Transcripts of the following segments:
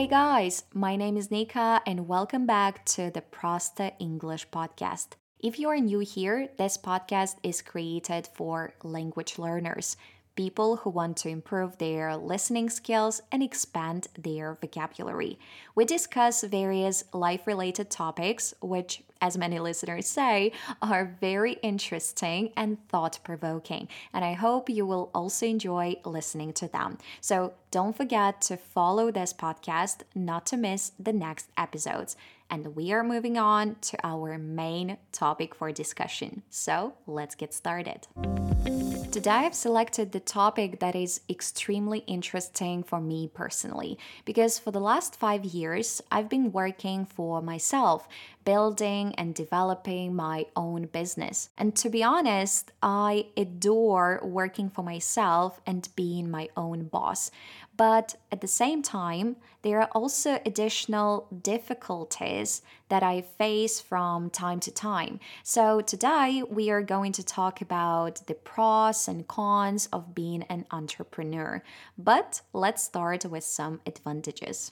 Hey guys, my name is Nika and welcome back to the Prosta English podcast. If you are new here, this podcast is created for language learners people who want to improve their listening skills and expand their vocabulary. We discuss various life related topics, which, as many listeners say, are very interesting and thought provoking. And I hope you will also enjoy listening to them. So don't forget to follow this podcast not to miss the next episodes. And we are moving on to our main topic for discussion. So let's get started. Today, I've selected the topic that is extremely interesting for me personally because for the last five years, I've been working for myself, building and developing my own business. And to be honest, I adore working for myself and being my own boss. But at the same time, there are also additional difficulties that I face from time to time. So today we are going to talk about the pros and cons of being an entrepreneur. But let's start with some advantages.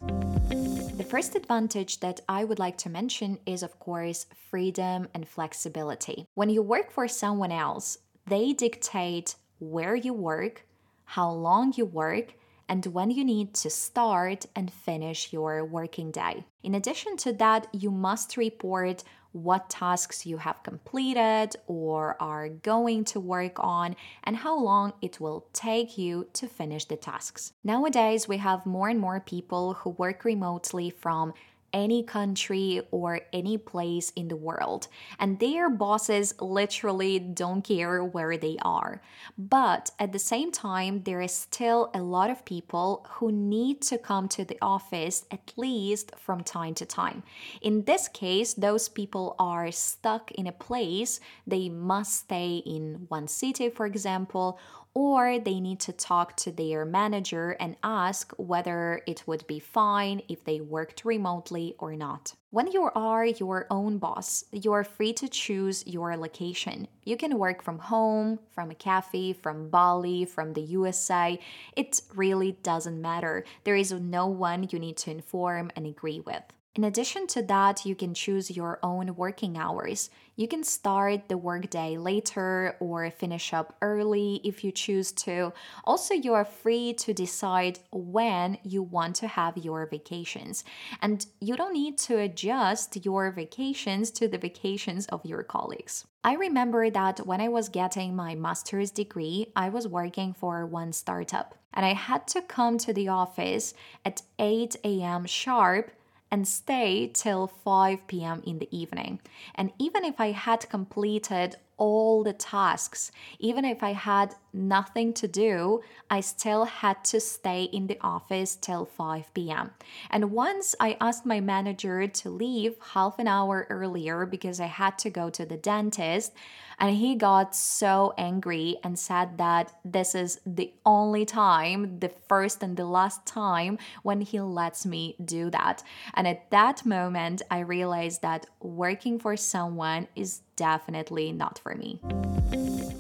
The first advantage that I would like to mention is, of course, freedom and flexibility. When you work for someone else, they dictate where you work, how long you work, and when you need to start and finish your working day. In addition to that, you must report what tasks you have completed or are going to work on, and how long it will take you to finish the tasks. Nowadays, we have more and more people who work remotely from any country or any place in the world, and their bosses literally don't care where they are. But at the same time, there is still a lot of people who need to come to the office at least from time to time. In this case, those people are stuck in a place, they must stay in one city, for example, or they need to talk to their manager and ask whether it would be fine if they worked remotely or not. When you are your own boss, you are free to choose your location. You can work from home, from a cafe, from Bali, from the USA. It really doesn't matter. There is no one you need to inform and agree with. In addition to that, you can choose your own working hours. You can start the workday later or finish up early if you choose to. Also, you are free to decide when you want to have your vacations. And you don't need to adjust your vacations to the vacations of your colleagues. I remember that when I was getting my master's degree, I was working for one startup and I had to come to the office at 8 a.m. sharp and stay till 5 p.m. in the evening. And even if I had completed all the tasks. Even if I had nothing to do, I still had to stay in the office till 5 p.m. And once I asked my manager to leave half an hour earlier because I had to go to the dentist, and he got so angry and said that this is the only time, the first and the last time when he lets me do that. And at that moment, I realized that working for someone is definitely not for me.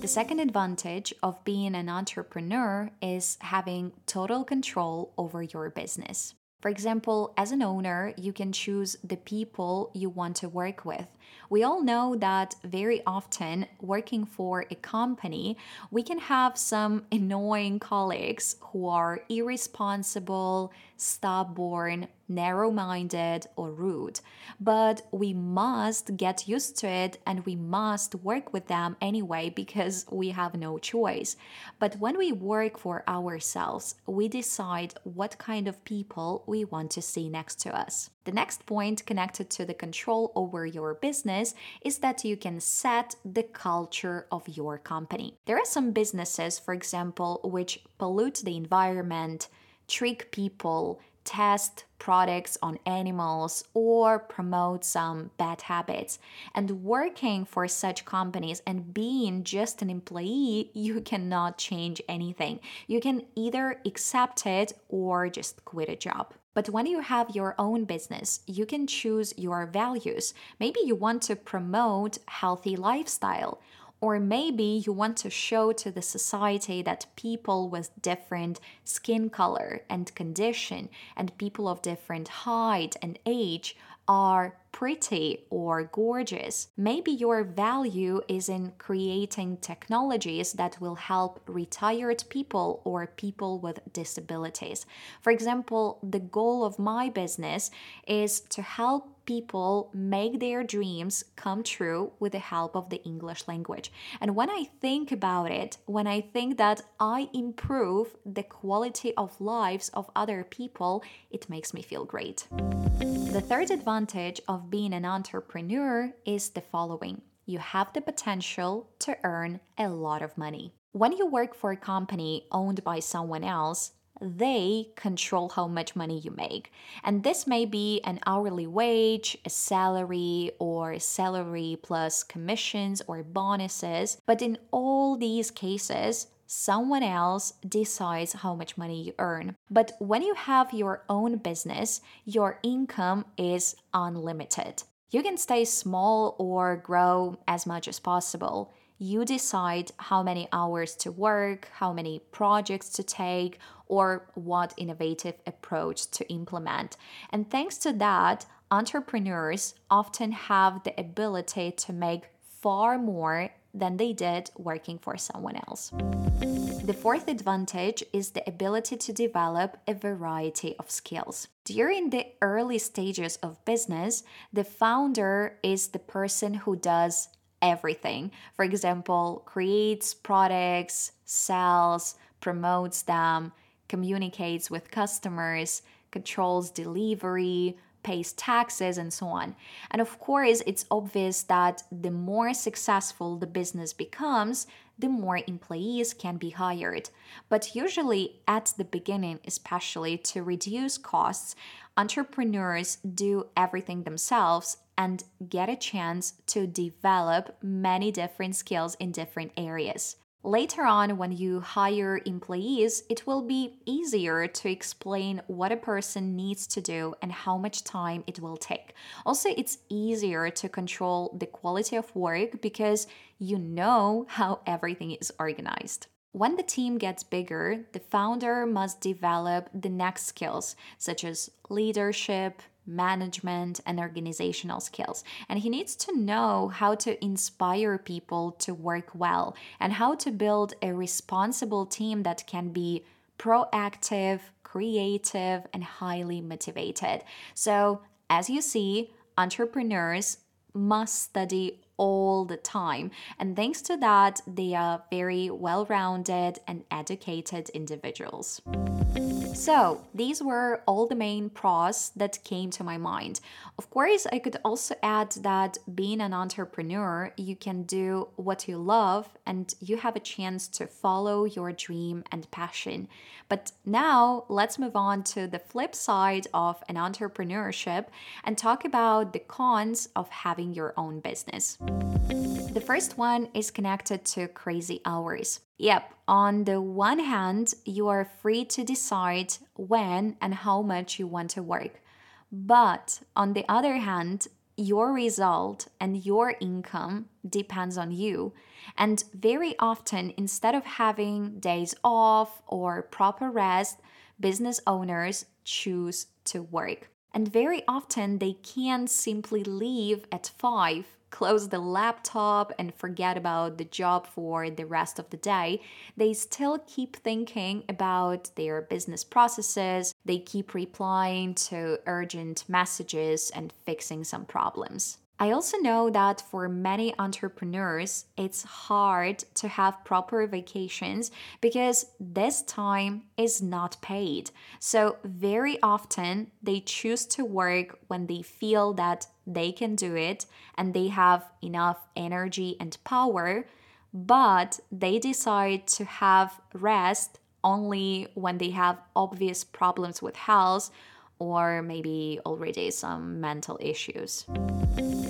The second advantage of being an entrepreneur is having total control over your business. For example, as an owner, you can choose the people you want to work with. We all know that very often, working for a company, we can have some annoying colleagues who are irresponsible, stubborn, narrow minded, or rude. But we must get used to it and we must work with them anyway because we have no choice. But when we work for ourselves, we decide what kind of people we want to see next to us. The next point connected to the control over your business is that you can set the culture of your company. There are some businesses, for example, which pollute the environment, trick people, test products on animals or promote some bad habits. And working for such companies and being just an employee, you cannot change anything. You can either accept it or just quit a job. But when you have your own business, you can choose your values. Maybe you want to promote healthy lifestyle Or maybe you want to show to the society that people with different skin color and condition and people of different height and age are pretty or gorgeous. Maybe your value is in creating technologies that will help retired people or people with disabilities. For example, the goal of my business is to help people make their dreams come true with the help of the English language. And when I think about it, when I think that I improve the quality of lives of other people, it makes me feel great. The third advantage of being an entrepreneur is the following you have the potential to earn a lot of money. When you work for a company owned by someone else, they control how much money you make. And this may be an hourly wage, a salary, or salary plus commissions or bonuses. But in all these cases, someone else decides how much money you earn. But when you have your own business, your income is unlimited. You can stay small or grow as much as possible. You decide how many hours to work, how many projects to take, or what innovative approach to implement. And thanks to that, entrepreneurs often have the ability to make far more than they did working for someone else. The fourth advantage is the ability to develop a variety of skills. During the early stages of business, the founder is the person who does everything. For example, creates products, sells, promotes them, communicates with customers, controls delivery, pays taxes, and so on. And of course, it's obvious that the more successful the business becomes, the more employees can be hired. But usually, at the beginning, especially to reduce costs, entrepreneurs do everything themselves and get a chance to develop many different skills in different areas. Later on, when you hire employees, it will be easier to explain what a person needs to do and how much time it will take. Also, it's easier to control the quality of work because you know how everything is organized. When the team gets bigger, the founder must develop the next skills, such as leadership, management, and organizational skills. And he needs to know how to inspire people to work well and how to build a responsible team that can be proactive, creative, and highly motivated. So, as you see, entrepreneurs must study all the time. And thanks to that, they are very well rounded and educated individuals. So, these were all the main pros that came to my mind. Of course, I could also add that being an entrepreneur, you can do what you love and you have a chance to follow your dream and passion. But now, let's move on to the flip side of an entrepreneurship and talk about the cons of having your own business. The first one is connected to crazy hours. Yep, on the one hand, you are free to decide when and how much you want to work. But on the other hand, your result and your income depends on you. And very often, instead of having days off or proper rest, business owners choose to work. And very often, they can't simply leave at 5 close the laptop and forget about the job for the rest of the day, they still keep thinking about their business processes. They keep replying to urgent messages and fixing some problems. I also know that for many entrepreneurs, it's hard to have proper vacations because this time is not paid. So, very often they choose to work when they feel that they can do it and they have enough energy and power, but they decide to have rest only when they have obvious problems with health or maybe already some mental issues.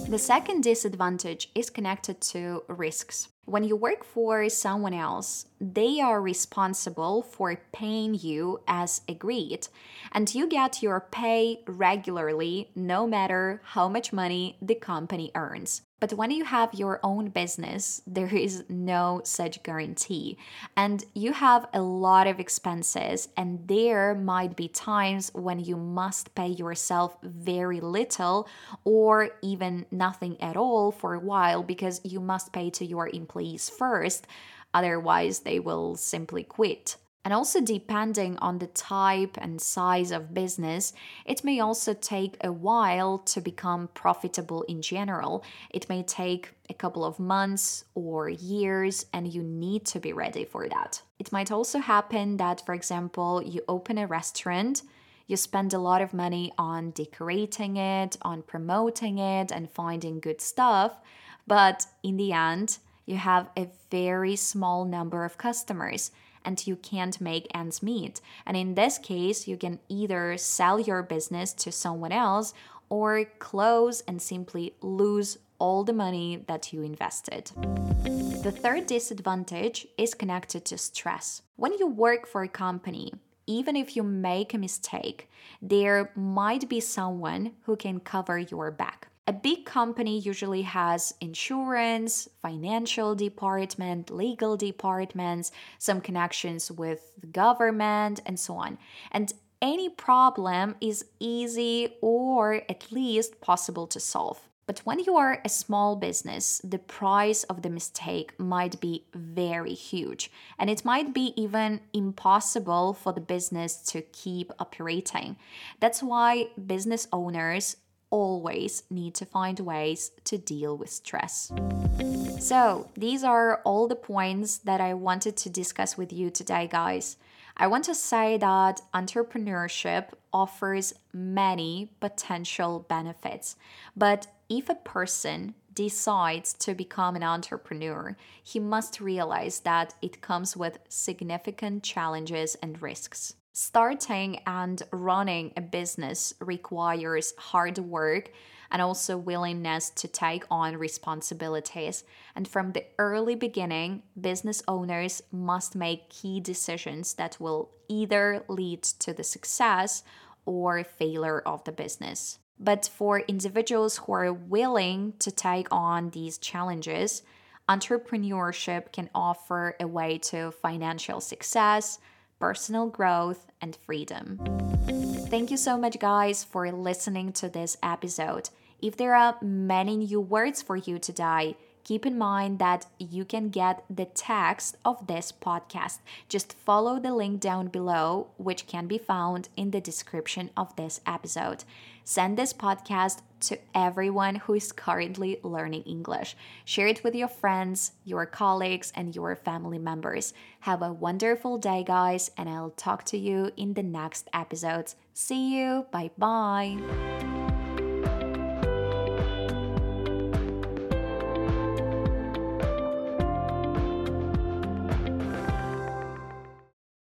The second disadvantage is connected to risks. When you work for someone else, they are responsible for paying you as agreed, and you get your pay regularly no matter how much money the company earns. But when you have your own business, there is no such guarantee. And you have a lot of expenses, and there might be times when you must pay yourself very little or even nothing at all for a while because you must pay to your employees first. Otherwise, they will simply quit. And also, depending on the type and size of business, it may also take a while to become profitable in general. It may take a couple of months or years, and you need to be ready for that. It might also happen that, for example, you open a restaurant. You spend a lot of money on decorating it, on promoting it, and finding good stuff. But in the end, you have a very small number of customers and you can't make ends meet. And in this case, you can either sell your business to someone else or close and simply lose all the money that you invested. The third disadvantage is connected to stress. When you work for a company, even if you make a mistake, there might be someone who can cover your back. A big company usually has insurance, financial department, legal departments, some connections with the government, and so on. And any problem is easy or at least possible to solve. But when you are a small business, the price of the mistake might be very huge, and it might be even impossible for the business to keep operating. That's why business owners always need to find ways to deal with stress. So, these are all the points that I wanted to discuss with you today, guys. I want to say that entrepreneurship offers many potential benefits, but if a person decides to become an entrepreneur, he must realize that it comes with significant challenges and risks. Starting and running a business requires hard work and also willingness to take on responsibilities. And from the early beginning, business owners must make key decisions that will either lead to the success or failure of the business. But for individuals who are willing to take on these challenges, entrepreneurship can offer a way to financial success personal growth, and freedom. Thank you so much, guys, for listening to this episode. If there are many new words for you today, keep in mind that you can get the text of this podcast. Just follow the link down below, which can be found in the description of this episode. Send this podcast to everyone who is currently learning English. Share it with your friends, your colleagues, and your family members. Have a wonderful day, guys, and I'll talk to you in the next episodes. See you. Bye bye.